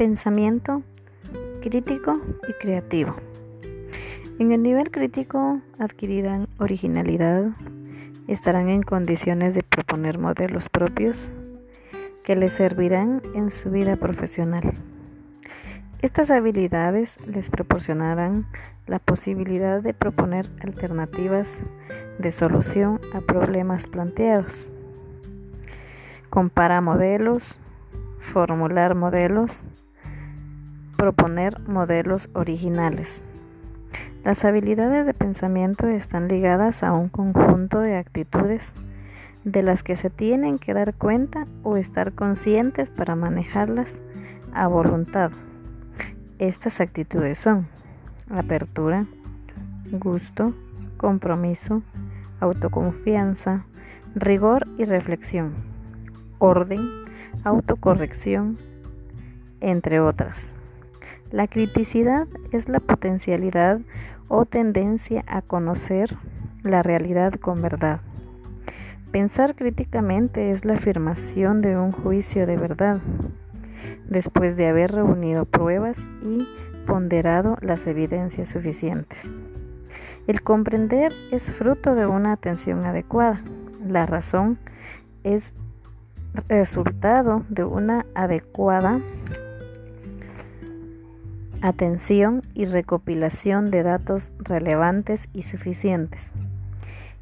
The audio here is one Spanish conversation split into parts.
Pensamiento crítico y creativo. En el nivel crítico adquirirán originalidad, estarán en condiciones de proponer modelos propios que les servirán en su vida profesional. Estas habilidades les proporcionarán la posibilidad de proponer alternativas de solución a problemas planteados. Compara modelos, formular modelos, proponer modelos originales. Las habilidades de pensamiento están ligadas a un conjunto de actitudes de las que se tienen que dar cuenta o estar conscientes para manejarlas a voluntad. Estas actitudes son apertura, gusto, compromiso, autoconfianza, rigor y reflexión, orden, autocorrección, entre otras. La criticidad es la potencialidad o tendencia a conocer la realidad con verdad. Pensar críticamente es la afirmación de un juicio de verdad, después de haber reunido pruebas y ponderado las evidencias suficientes. El comprender es fruto de una atención adecuada. La razón es resultado de una adecuada atención y recopilación de datos relevantes y suficientes.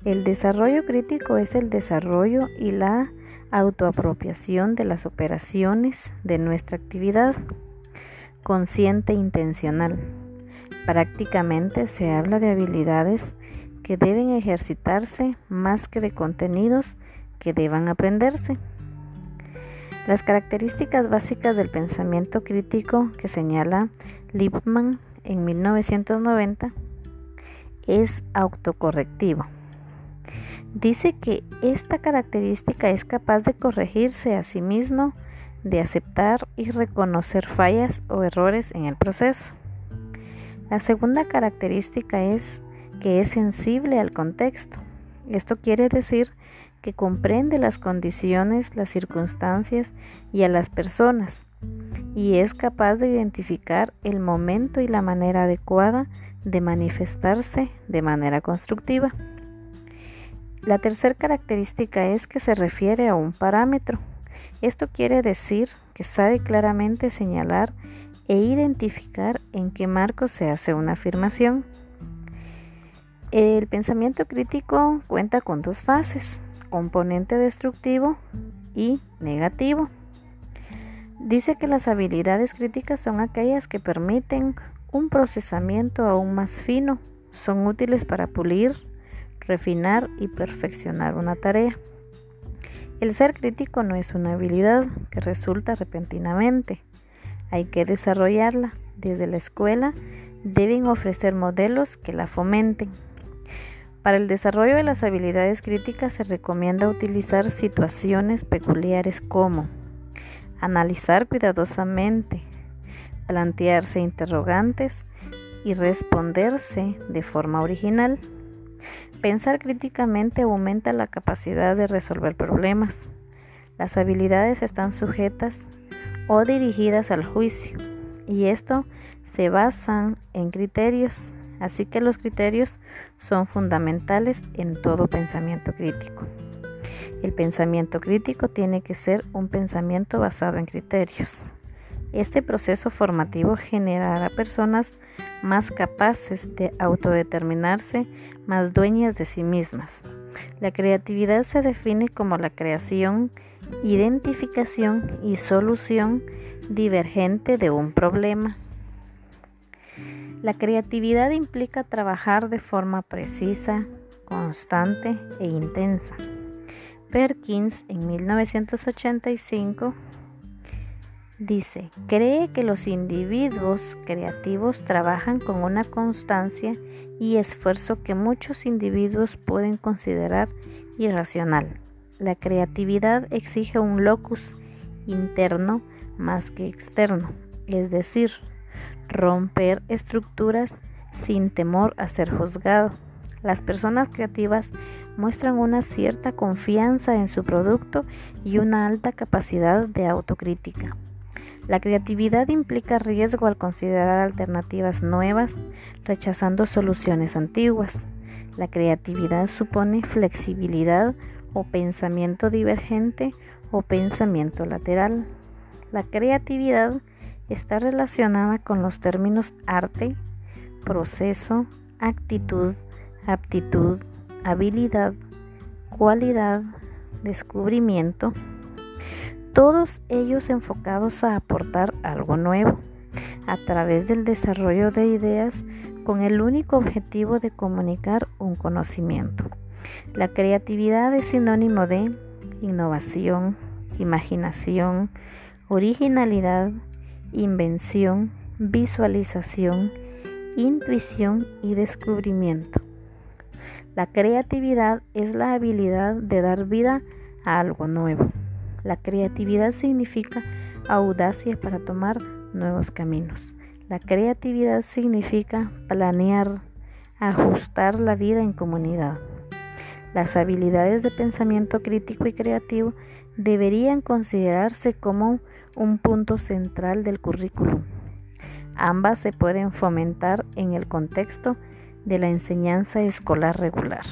El desarrollo crítico es el desarrollo y la autoapropiación de las operaciones de nuestra actividad consciente e intencional. Prácticamente se habla de habilidades que deben ejercitarse más que de contenidos que deban aprenderse. Las características básicas del pensamiento crítico que señala Lippmann en 1990 es autocorrectivo. Dice que esta característica es capaz de corregirse a sí mismo, de aceptar y reconocer fallas o errores en el proceso. La segunda característica es que es sensible al contexto. Esto quiere decir que comprende las condiciones, las circunstancias y a las personas y es capaz de identificar el momento y la manera adecuada de manifestarse de manera constructiva. La tercera característica es que se refiere a un parámetro. Esto quiere decir que sabe claramente señalar e identificar en qué marco se hace una afirmación. El pensamiento crítico cuenta con dos fases, componente destructivo y negativo. Dice que las habilidades críticas son aquellas que permiten un procesamiento aún más fino, son útiles para pulir, refinar y perfeccionar una tarea. El ser crítico no es una habilidad que resulta repentinamente, hay que desarrollarla. Desde la escuela deben ofrecer modelos que la fomenten. Para el desarrollo de las habilidades críticas se recomienda utilizar situaciones peculiares como analizar cuidadosamente, plantearse interrogantes y responderse de forma original. Pensar críticamente aumenta la capacidad de resolver problemas. Las habilidades están sujetas o dirigidas al juicio y esto se basan en criterios Así que los criterios son fundamentales en todo pensamiento crítico. El pensamiento crítico tiene que ser un pensamiento basado en criterios. Este proceso formativo generará personas más capaces de autodeterminarse, más dueñas de sí mismas. La creatividad se define como la creación, identificación y solución divergente de un problema. La creatividad implica trabajar de forma precisa, constante e intensa. Perkins en 1985 dice, cree que los individuos creativos trabajan con una constancia y esfuerzo que muchos individuos pueden considerar irracional. La creatividad exige un locus interno más que externo, es decir, romper estructuras sin temor a ser juzgado. Las personas creativas muestran una cierta confianza en su producto y una alta capacidad de autocrítica. La creatividad implica riesgo al considerar alternativas nuevas, rechazando soluciones antiguas. La creatividad supone flexibilidad o pensamiento divergente o pensamiento lateral. La creatividad está relacionada con los términos arte, proceso, actitud, aptitud, habilidad, cualidad, descubrimiento, todos ellos enfocados a aportar algo nuevo a través del desarrollo de ideas con el único objetivo de comunicar un conocimiento. La creatividad es sinónimo de innovación, imaginación, originalidad, invención, visualización, intuición y descubrimiento. La creatividad es la habilidad de dar vida a algo nuevo. La creatividad significa audacia para tomar nuevos caminos. La creatividad significa planear, ajustar la vida en comunidad. Las habilidades de pensamiento crítico y creativo deberían considerarse como un punto central del currículum. Ambas se pueden fomentar en el contexto de la enseñanza escolar regular.